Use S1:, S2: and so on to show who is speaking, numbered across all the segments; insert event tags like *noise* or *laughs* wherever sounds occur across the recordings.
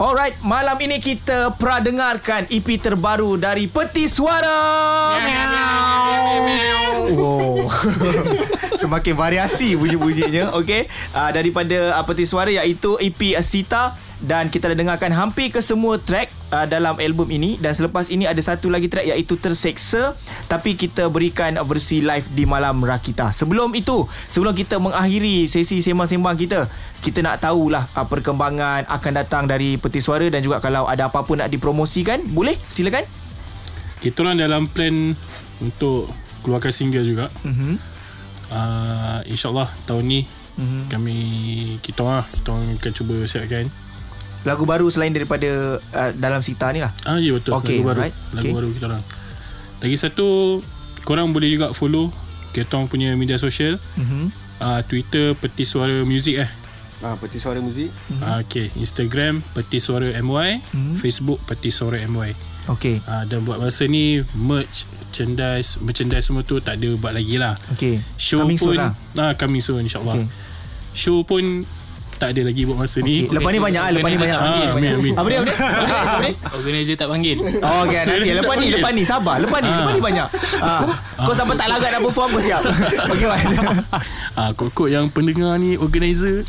S1: Alright, malam ini kita pradengarkan EP terbaru dari Peti Suara. Wow. *laughs* Semakin variasi bunyi-bunyinya, okey. Uh, daripada uh, Peti Suara iaitu EP Sita dan kita dah dengarkan hampir ke semua track uh, dalam album ini dan selepas ini ada satu lagi track iaitu Terseksa tapi kita berikan versi live di malam Rakita. Sebelum itu, sebelum kita mengakhiri sesi sembang-sembang kita, kita nak tahulah uh, perkembangan akan datang dari Peti Suara dan juga kalau ada apa-apa nak dipromosikan, boleh? Silakan.
S2: Kita orang dalam plan untuk keluarkan single juga.
S1: Mhm.
S2: Uh, InsyaAllah tahun ni
S1: Mhm.
S2: kami kita orang kita orang akan cuba siapkan.
S1: Lagu baru selain daripada uh, dalam Sita ni lah.
S2: Ah ya betul
S1: Okey,
S2: lagu baru.
S1: alright.
S2: Lagu
S1: Okey.
S2: baru kita orang. Lagi satu korang boleh juga follow kita orang punya media sosial.
S1: Mhm.
S2: Uh, Twitter Peti Suara Music eh.
S3: Ah, peti suara muzik.
S2: Mm-hmm. Uh, okay. Instagram Peti Suara MY. Mm-hmm. Facebook Peti Suara MY.
S1: Okey.
S2: Uh, dan buat masa ni merch, merchandise, merchandise semua tu tak ada buat lagi lah.
S1: Okey.
S2: Show
S1: Coming
S2: pun
S1: soon lah.
S2: ah coming soon insyaallah.
S1: Okey.
S2: Show pun tak ada lagi buat masa ni.
S1: Okay. Lepas ni banyak ah, lepas ni banyak.
S2: Ah, amin, amin.
S1: Apa dia? Apa dia?
S4: Organizer tak panggil
S1: Oh, okay, nanti *laughs* lepas ni, lepas ni sabar. Lepas ni, lepas ni banyak. Ah. Kau sampai tak lagat nak perform kau siap. *laughs* Okey, Wan.
S2: Ah, kok-kok yang pendengar ni organizer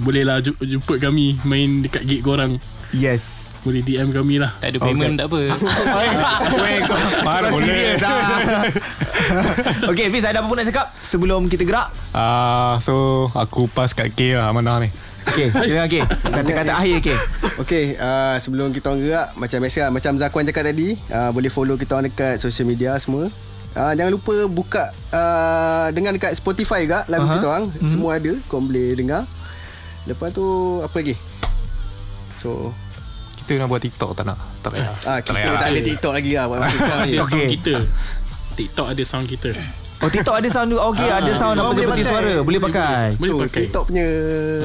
S2: bolehlah ju- jemput kami main dekat gig korang.
S1: Yes.
S2: Boleh DM kami lah.
S4: Tak ada payment tak apa *laughs*
S1: Weh, kau, kau serius ah. Okey, Fiz, ada apa pun nak cakap sebelum kita gerak?
S5: Ah, so aku pass kat K lah Amanah ni.
S1: Okey, *laughs* silakan okey. Kata-kata akhir okey.
S3: Okey, uh, sebelum kita orang gerak macam biasa macam Zakwan cakap tadi, uh, boleh follow kita orang dekat social media semua. Uh, jangan lupa buka uh, dengar dekat Spotify juga lagu
S1: Aha.
S3: kita orang. Mm-hmm. Semua ada, kau boleh dengar. Lepas tu apa lagi? So,
S5: Kita nak buat TikTok tak nak? Tak payah.
S3: ah kita tak ada TikTok lagi lah *laughs* buat TikTok ni.
S2: Ada sound
S1: Okey.
S2: kita. TikTok ada sound kita.
S1: Oh, TikTok ada sound juga. Okey, ada sound
S3: Ah,
S1: apa
S3: boleh
S1: peti
S3: pakai.
S1: suara. Boleh pakai.
S2: Boleh pakai.
S3: TikTok punya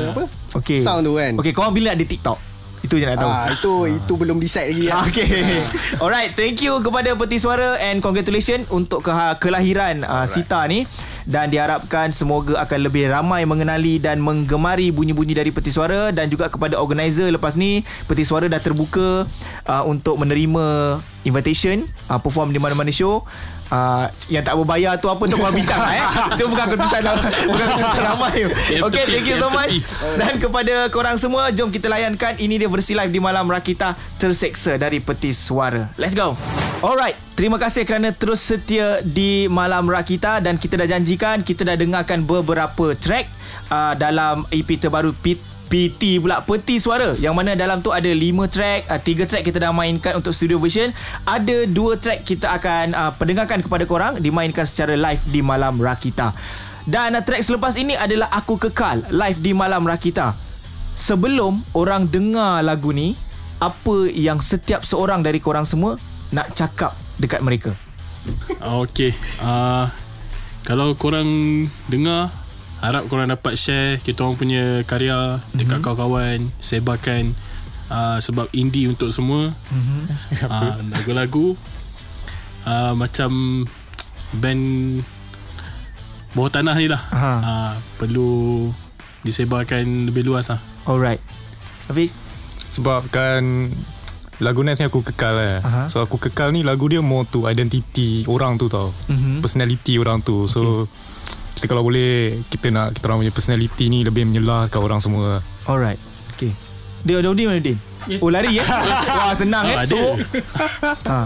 S3: apa?
S1: Okey.
S3: Sound tu kan.
S1: Okey, kau bila ada TikTok? Itu je nak tahu.
S3: Ah, itu itu belum decide lagi lah.
S1: Okay Alright Thank you kepada Peti Suara And congratulations Untuk ke- kelahiran uh, Sita ni Dan diharapkan Semoga akan lebih ramai Mengenali dan menggemari Bunyi-bunyi dari Peti Suara Dan juga kepada organizer Lepas ni Peti Suara dah terbuka uh, Untuk menerima Invitation uh, Perform di mana-mana show Uh, yang tak berbayar tu apa tu kau bincang lah, eh. *laughs* Itu bukan keputusan *laughs* bukan keputusan ramai. Okay, thank you so much. Dan kepada korang semua, jom kita layankan ini dia versi live di malam Rakita Terseksa dari Peti Suara. Let's go. Alright, terima kasih kerana terus setia di malam Rakita dan kita dah janjikan kita dah dengarkan beberapa track uh, dalam EP terbaru Pit PT pula Peti Suara. Yang mana dalam tu ada 5 track uh, 3 track kita dah mainkan untuk studio version. Ada 2 track kita akan uh, Pendengarkan kepada korang Dimainkan secara live di Malam Rakita Dan uh, track selepas ini adalah Aku Kekal Live di Malam Rakita Sebelum orang dengar lagu ni Apa yang setiap seorang dari korang semua Nak cakap dekat mereka
S2: Ah, Okay. Uh, kalau korang dengar, harap korang dapat share kita orang punya karya dekat mm-hmm. kawan-kawan, sebarkan uh, sebab indie untuk semua. Mm-hmm. Uh, lagu-lagu uh, macam band bawah tanah ni lah.
S1: Aha.
S2: Uh, perlu disebarkan lebih luas lah.
S1: Alright Hafiz
S5: Sebab kan Lagu Next ni aku kekal eh.
S1: Aha.
S5: So aku kekal ni lagu dia more to identity orang tu tau.
S1: Mhm.
S5: Personality orang tu. So kita kalau boleh kita nak kita orang punya personality ni lebih menyelah kat orang semua.
S1: Alright Okay Dia Daudi mana Din? Oh lari ya? *laughs* Wah senang eh
S2: Ah, ada.
S1: So ha.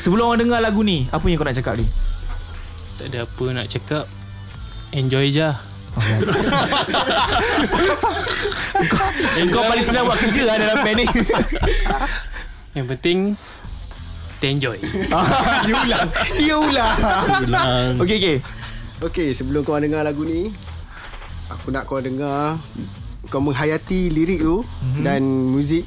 S1: Sebelum orang dengar lagu ni Apa yang kau nak cakap Din?
S4: Tak ada apa nak cakap Enjoy je
S1: Eh, *laughs* kau paling senang buat kerja lah dalam band ni *laughs*
S4: Yang penting Kita enjoy *laughs*
S1: Ah, Dia ulang Dia ulang Okay okay
S3: Okey, sebelum kau dengar lagu ni, aku nak kau dengar kau menghayati lirik tu mm-hmm. dan muzik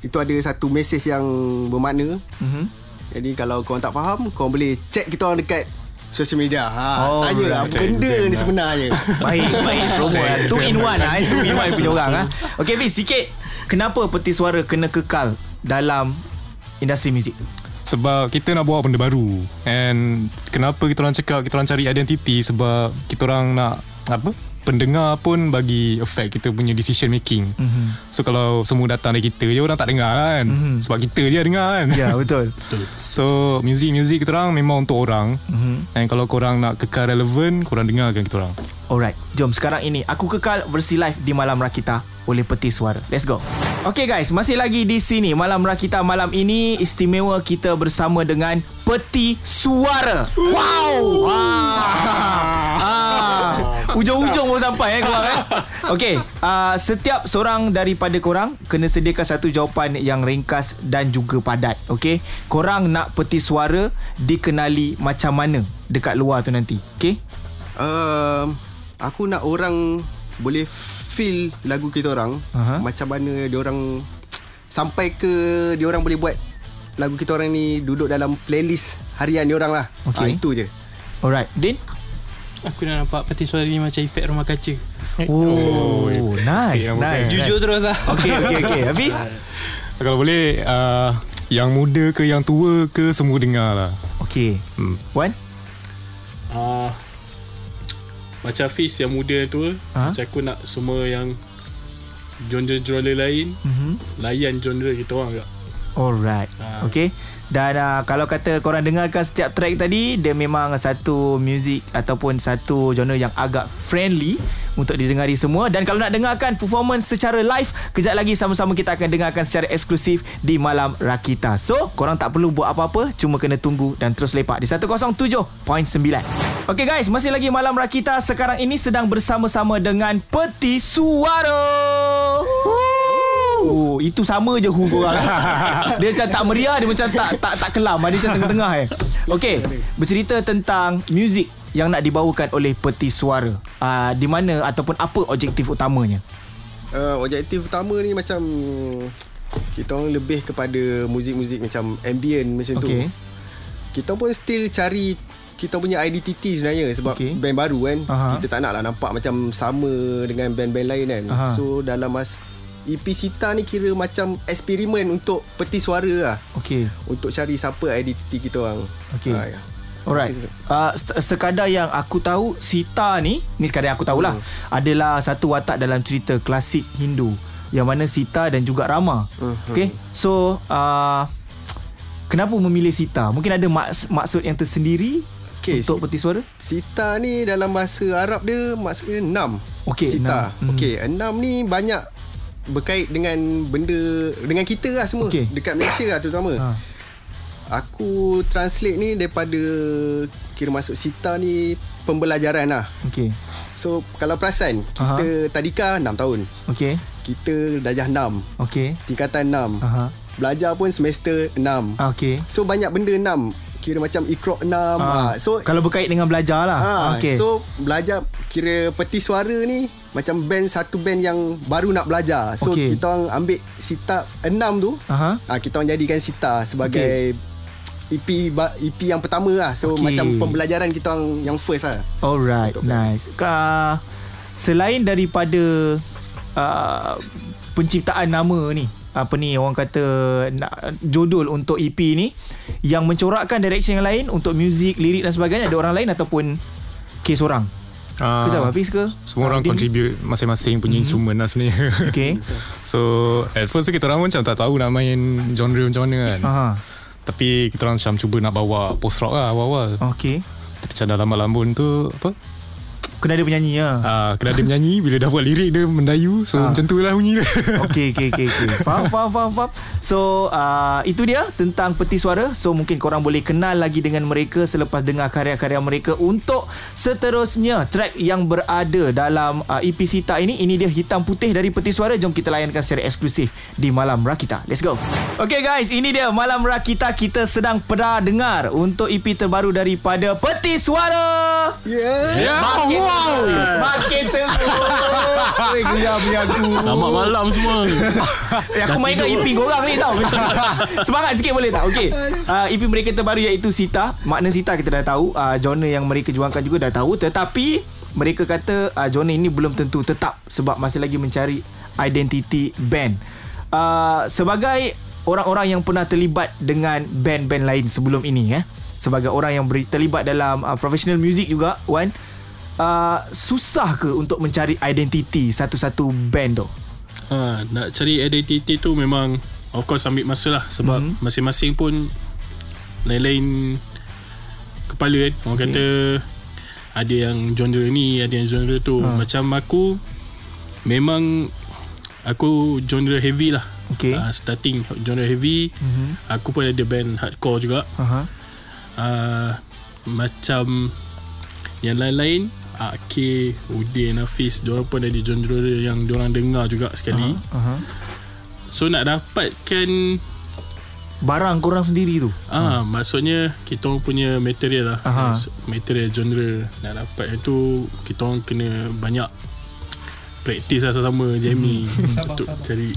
S3: itu ada satu mesej yang bermakna.
S1: Mhm.
S3: Jadi kalau kau tak faham, kau boleh check kita orang dekat social media. Ha,
S1: Oh,
S3: tanya lah
S1: right.
S3: apa benda ni sebenarnya.
S1: Baik Baik promo lah Two in one lah eh. Two in one punya orang lah Okay Fiz sikit Kenapa peti suara Kena kekal Dalam Industri muzik
S5: Sebab kita nak buat benda baru And Kenapa kita orang cakap Kita orang cari identity Sebab Kita orang nak Apa pendengar pun bagi effect kita punya decision making.
S1: Mhm.
S5: Mm-hmm. So kalau semua datang dari kita je orang tak dengar lah kan. Mm-hmm. Sebab kita je dengar kan.
S1: Ya, *laughs* betul.
S5: So music-music kita orang memang untuk orang. Mm-hmm. And kalau korang nak kekal relevan, korang dengarkan kita orang.
S1: Alright, jom sekarang ini aku kekal versi live di Malam Rakita oleh Peti Suara. Let's go. Okay guys, masih lagi di sini Malam Rakita malam ini istimewa kita bersama dengan Peti Suara. Wow. Ah. ah. *laughs* Ujung-ujung pun sampai eh korang eh. Okay, uh, setiap seorang daripada korang kena sediakan satu jawapan yang ringkas dan juga padat. Okay, korang nak Peti Suara dikenali macam mana dekat luar tu nanti. Okay?
S3: Um, aku nak orang boleh feel lagu kita orang
S1: Aha.
S3: macam mana dia orang sampai ke dia orang boleh buat lagu kita orang ni duduk dalam playlist harian dia orang lah. Ah, itu je.
S1: Alright, Din?
S4: Aku dah nampak peti suara ni macam efek rumah kaca.
S1: Oh, nice,
S5: yang
S1: nice.
S4: Jujur terus lah.
S1: Okay, okay, okay. *laughs* Hafiz?
S5: Kalau boleh uh, yang muda ke yang tua ke semua dengar lah.
S1: Okay.
S5: Hmm.
S1: Wan?
S2: uh, Macam Fiz yang muda dan tua
S1: Ha?
S2: Macam aku nak semua yang Genre-genre lain
S1: Mhm.
S2: Layan genre kita orang agak
S1: Alright.
S2: Ah.
S1: Okay. Dan uh, kalau kata korang dengarkan setiap track tadi, dia memang satu music ataupun satu genre yang agak friendly untuk didengari semua. Dan kalau nak dengarkan performance secara live, kejap lagi sama-sama kita akan dengarkan secara eksklusif di Malam Rakita. So, korang tak perlu buat apa-apa, cuma kena tunggu dan terus lepak di 107.9. Okay guys, masih lagi Malam Rakita. Sekarang ini sedang bersama-sama dengan Peti Suara. Oh, itu sama je hu korang. *laughs* dia macam tak meriah, dia macam tak tak tak kelam, dia macam tengah-tengah eh. Okey, bercerita tentang muzik yang nak dibawakan oleh Peti Suara. Uh, di mana ataupun apa objektif utamanya?
S3: Uh, objektif utama ni macam kita orang lebih kepada muzik-muzik macam ambient macam
S1: Okey.
S3: tu. Kita pun still cari kita punya identiti sebenarnya sebab okay. band baru kan.
S1: Aha.
S3: Kita tak nak lah nampak macam sama dengan band-band lain kan.
S1: Aha.
S3: So dalam mas EP Sita ni kira macam eksperimen untuk peti suara lah.
S1: Okey.
S3: Untuk cari siapa identiti kita orang.
S1: Okey.
S3: Ah, ya.
S1: Alright. Uh, sekadar yang aku tahu Sita ni, ni sekadar yang aku tahulah,
S3: Hmm.
S1: adalah satu watak dalam cerita klasik Hindu yang mana Sita dan juga Rama.
S3: Hmm.
S1: Okay. So, uh, kenapa memilih Sita? Mungkin ada maks- maksud yang tersendiri
S3: Okey,
S1: untuk
S3: si-
S1: peti suara?
S3: Sita ni dalam bahasa Arab dia maksudnya enam.
S1: Okey,
S3: Sita.
S1: enam. Mhm.
S3: Okey, enam ni banyak berkait dengan benda dengan kita lah semua
S1: Okey.
S3: dekat Malaysia lah terutama.
S1: Ha.
S3: Aku translate ni daripada kira masuk Sita ni pembelajaran lah.
S1: Okay.
S3: So kalau perasan kita tadika 6 tahun.
S1: Okay.
S3: Kita darjah 6,
S1: Okay.
S3: tingkatan 6.
S1: Aha.
S3: Belajar pun semester 6.
S1: Ah, Okay.
S3: So banyak benda 6. Kira macam ikrok 6.
S1: Ah.
S3: Ah. So
S1: Kalau berkait dengan belajar lah.
S3: Ha,
S1: okay.
S3: okay. So belajar kira peti suara ni macam band satu band yang baru nak belajar. So okay. kita orang ambil sita enam tu.
S1: Aha.
S3: Ha, kita orang jadikan sita sebagai EP ba- EP yang pertama lah. So okay. macam pembelajaran kita orang yang first lah.
S1: Alright, nice. Ka, selain daripada uh, penciptaan nama ni, apa ni orang kata nak, judul untuk EP ni yang mencorakkan direction yang lain untuk muzik, lirik dan sebagainya ada orang lain ataupun kes orang?
S5: Uh,
S1: Ke siapa Hafiz ke?
S5: Semua orang
S1: Din?
S5: contribute masing-masing punya mm-hmm. instrumen lah sebenarnya. *laughs*
S1: Okay.
S5: so at first kita orang macam tak tahu nak main genre macam mana kan.
S1: Aha.
S5: Tapi kita orang macam cuba nak bawa post rock lah awal-awal.
S1: Okay.
S5: Tapi macam dalam lambun tu apa?
S1: Kena ada penyanyi lah.
S5: Ah, kena ada menyanyi bila dah buat lirik dia mendayu. So
S1: Ah.
S5: macam tu lah bunyi dia. *laughs*
S1: Okey okey okey okey. Faham faham faham faham. So uh, itu dia tentang peti suara. So mungkin korang boleh kenal lagi dengan mereka selepas dengar karya-karya mereka untuk seterusnya track yang berada dalam uh, EP Sita ini ini dia hitam putih dari peti suara. Jom kita layankan secara eksklusif di Malam Rakita. Let's go. Okay guys, ini dia Malam Rakita kita sedang pernah dengar untuk EP terbaru daripada Peti Suara.
S3: Yeah.
S5: Ya,
S1: Makin
S5: wow.
S1: Makin teruk. Eh, punya aku.
S2: Selamat malam semua.
S1: Eh, *laughs* aku mainkan EP korang ni tau. *laughs* Semangat sikit boleh tak? Okay uh, EP mereka terbaru iaitu Sita. Makna Sita kita dah tahu. Uh, Genre yang mereka juangkan juga dah tahu. Tetapi Mereka kata uh, Genre ini belum tentu tetap Sebab masih lagi mencari Identiti band. Uh, Sebagai Orang-orang yang pernah terlibat Dengan band-band lain sebelum ini eh. Sebagai orang yang beri, terlibat dalam uh, Professional music juga Wan uh, susah ke untuk mencari identiti satu-satu band tu?
S2: ha, Nak cari identiti tu memang Of course ambil masa lah Sebab
S1: Mhm.
S2: mm-hmm. masing-masing pun Lain-lain Kepala kan Orang okay. kata Ada yang genre ni Ada yang genre tu ha. Macam aku Memang Aku genre heavy lah
S1: Okay.
S2: uh, Starting genre heavy mm-hmm. Aku pun ada band hardcore juga
S1: Uh-huh.
S2: uh, Macam Yang lain-lain AK Udin Hafiz Diorang pun ada genre Yang diorang dengar juga sekali
S1: Uh-huh.
S2: So nak dapatkan
S1: Barang korang sendiri tu.
S2: Ah, maksudnya kita orang punya material lah.
S1: Aha.
S2: Material genre nak dapat itu kita orang kena banyak praktis lah sama jamming untuk cari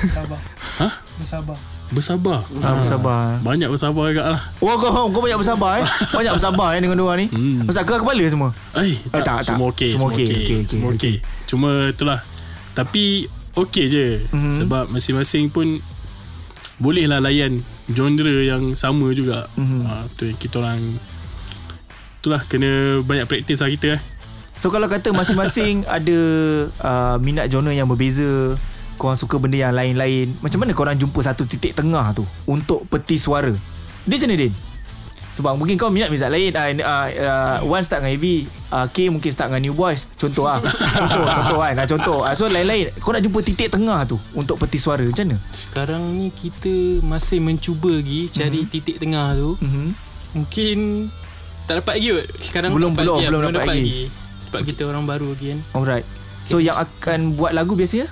S6: Bersabar.
S2: Hah?
S6: Bersabar.
S2: Bersabar.
S1: Ah, bersabar.
S2: Banyak bersabar juga lah.
S1: Oh kau, kau banyak bersabar eh Banyak bersabar eh Dengan dua ni
S2: Hmm.
S1: Pasal kau kepala semua
S2: Eh,
S1: Eh,
S2: tak,
S1: tak, tak.
S2: semua okey,
S1: Semua okey,
S2: okey,
S1: okey, okey,
S2: semua okey. Cuma itulah. Tapi okey je
S1: Mhm.
S2: sebab masing-masing pun bolehlah layan genre yang sama juga.
S1: Mhm.
S2: Ah, tu yang kita orang itulah kena banyak praktis lah kita eh.
S1: So kalau kata masing-masing *laughs* Ada uh, Minat genre yang berbeza Korang suka benda yang lain-lain Macam mana korang jumpa Satu titik tengah tu Untuk peti suara Dia macam mana Din? Sebab mungkin kau minat muzik lain uh, uh, One start dengan heavy uh, K mungkin start dengan new boys Contoh lah *laughs* Contoh, contoh kan uh, Contoh uh, So lain-lain Kau nak jumpa titik tengah tu Untuk peti suara Macam mana?
S4: Sekarang ni kita masih mencuba lagi cari
S1: Mhm.
S4: titik tengah tu.
S1: Mm-hmm.
S4: Mungkin tak dapat lagi kot. Sekarang
S1: Belum-
S4: dapat
S1: belum-
S4: lagi,
S1: belum dapat lagi.
S4: Sebab kita orang baru lagi kan.
S1: Alright So yang akan buat lagu biasanya?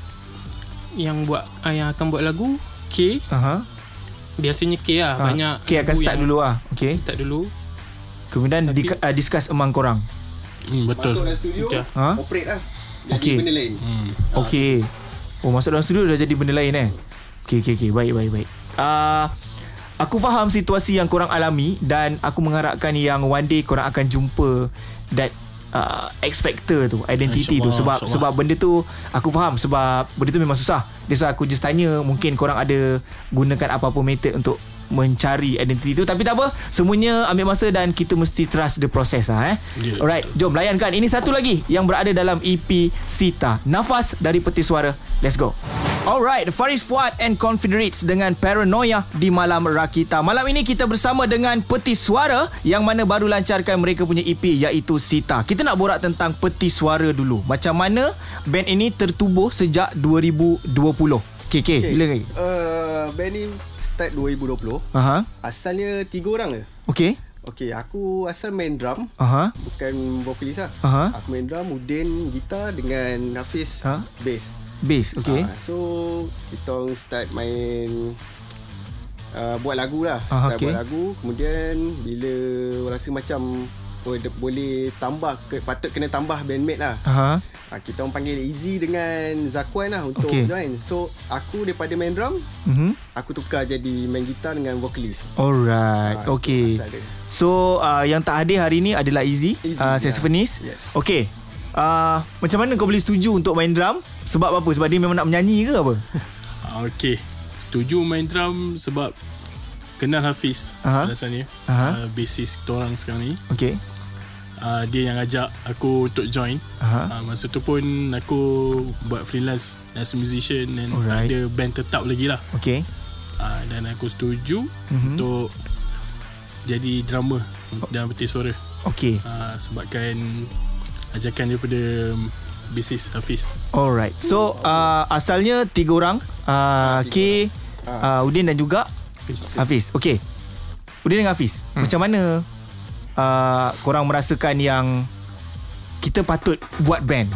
S4: Yang buat ah, yang akan buat lagu K
S1: Aha.
S4: biasanya K lah.
S1: Ha.
S4: Banyak
S1: K akan start dulu lah Okay
S4: Start dulu.
S1: Kemudian
S4: Tapi-
S1: di, uh, discuss among korang
S2: Hmm, betul.
S3: Masuk dalam studio
S4: Betul.
S1: Ha?
S3: Operate lah Jadi
S1: Okey.
S3: benda lain
S2: Hmm.
S1: Okay Oh masuk dalam studio dah jadi benda lain eh Okay okay okay Baik baik baik uh, Aku faham situasi yang korang alami Dan aku mengharapkan yang one day korang akan jumpa That uh, X factor tu Identity tu.
S2: InsyaAllah,
S1: Sebab
S2: insyaAllah.
S1: sebab benda tu Aku faham Sebab benda tu memang susah. That's why aku just tanya Mungkin korang ada Gunakan apa-apa method untuk mencari identiti tu. Tapi tak apa semuanya ambil masa dan kita mesti trust the process lah eh.
S2: Ya,
S1: alright jom layankan. Ini satu lagi yang berada dalam EP Sita. Nafas dari Peti Suara. Let's go Alright, Faris Fuad and Confederates dengan Paranoia di Malam Rakita. Malam ini kita bersama dengan Peti Suara yang mana baru lancarkan mereka punya EP iaitu Sita. Kita nak borak tentang Peti Suara dulu. Macam mana band ini tertubuh sejak 2020. Okay, okay.
S3: Okay.
S1: Bila lagi?
S3: Uh, band ni start 2020
S1: Aha.
S3: Asalnya tiga orang je
S1: Okay.
S3: Okay aku asal main drum
S1: Aha.
S3: Bukan vokalis lah
S1: Aha.
S3: Aku main drum Udin gitar Dengan Hafiz
S1: Ha?
S3: Bass
S1: Bass, okay.
S3: Ah, So Kita orang start main uh, Buat lagu lah
S1: Ah,
S3: Start
S1: okay.
S3: buat lagu Kemudian Bila Rasa macam oh, de- Boleh tambah ke, Patut kena tambah bandmate lah
S1: Aha.
S3: uh, Kita orang panggil Easy dengan Zakwan lah Untuk
S1: Okay.
S3: join So aku daripada main drum
S1: Mhm.
S3: Aku tukar jadi main gitar dengan vokalis
S1: Alright,
S3: itu
S1: okay. So uh, yang tak hadir hari ni adalah Easy,
S3: Easy,
S1: uh, saxophonist.
S3: Yes.
S1: Okay. Uh, macam mana kau boleh setuju untuk main drum? Sebab apa? Sebab dia memang nak menyanyi ke apa?
S2: Ah, Okay Setuju main drum Sebab Kenal Hafiz
S1: Aha.
S2: Alasannya
S1: Aha.
S2: uh, Basis kita orang sekarang ni
S1: Okay.
S2: uh, Dia yang ajak Aku untuk join uh, Masa tu pun Aku Buat freelance As a musician Dan
S1: Alright.
S2: tak ada band tetap lagi lah
S1: Okay.
S2: uh, Dan aku setuju
S1: Mhm.
S2: Untuk Jadi drummer Dalam peti suara
S1: Okay.
S2: uh, Sebabkan Ajakan daripada Basis Hafiz
S1: Alright. So uh, asalnya tiga orang. Uh, K, uh, Udin dan juga Hafiz. Okay. Udin dengan Hafiz. Hmm. Macam mana uh, korang merasakan yang kita patut buat band?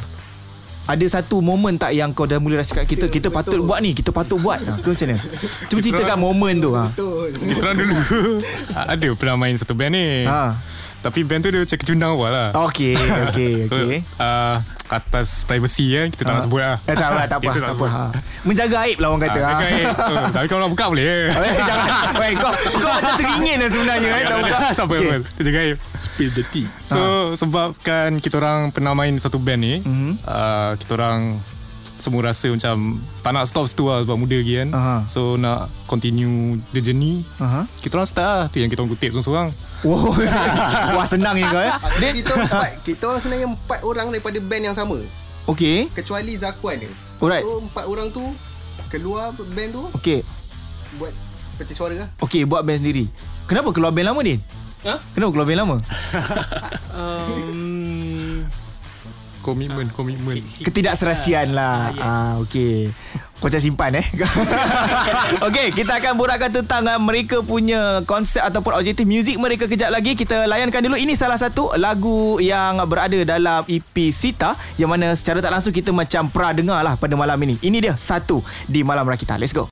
S1: Ada satu momen tak yang kau dah mula rasa kat kita kita patut
S3: betul.
S1: buat ni, kita patut buat. Ha, ke macam mana? Cuba ceritakan momen tu ha.
S3: Betul
S5: Kita orang dulu *laughs* Ada pernah main satu band ni
S1: Ha.
S5: Tapi band tu dia macam kecundang awal lah
S1: Okey, okey, *laughs*
S5: So
S1: okey.
S5: uh, Atas privacy kan Kita tak nak
S1: Ha.
S5: sebut lah
S1: Eh, tak apa, tak *laughs* apa, tak apa. Ha. Menjaga aib lah orang kata.
S5: Ah,
S1: ha.
S5: kan, eh, Tapi kalau nak buka boleh *laughs*
S1: Eh, jangan. Weh, kau kau macam teringin lah sebenarnya nak buka.
S5: Tak apa
S1: Okey.
S5: okay. Kita jaga aib
S2: Spill the tea
S5: So sebabkan kita orang pernah main satu band ni
S1: Mhm.
S5: uh, Kita orang semua rasa macam tak nak stop situ lah sebab muda lagi kan.
S1: Aha.
S5: So nak continue the journey.
S1: Aha.
S5: Kita orang start lah. Tu yang kita orang kutip seorang-seorang.
S1: Wow. *laughs* Wah senang ni kau eh.
S3: Then, kita orang empat, kita orang sebenarnya empat orang daripada band yang sama.
S1: Okey.
S3: Kecuali Zakuan ni.
S1: Alright.
S3: So empat orang tu keluar band tu
S1: Okey.
S3: buat peti suara lah.
S1: Okey, buat band sendiri. Kenapa keluar band lama Din?
S4: Ha?
S1: Kenapa keluar band lama? *laughs*
S4: Um,
S5: Komitmen, komitmen.
S1: Ketidakserasian lah.
S4: Ah, yes.
S1: Ah, okey. Kau macam simpan eh. *laughs* okey, kita akan borakkan tentang uh, mereka punya konsep ataupun objektif muzik mereka kejap lagi. Kita layankan dulu. Ini salah satu lagu yang berada dalam EP Sita yang mana secara tak langsung kita macam pra dengar lah pada malam ini. Ini dia satu di Malam Rakita. Let's go.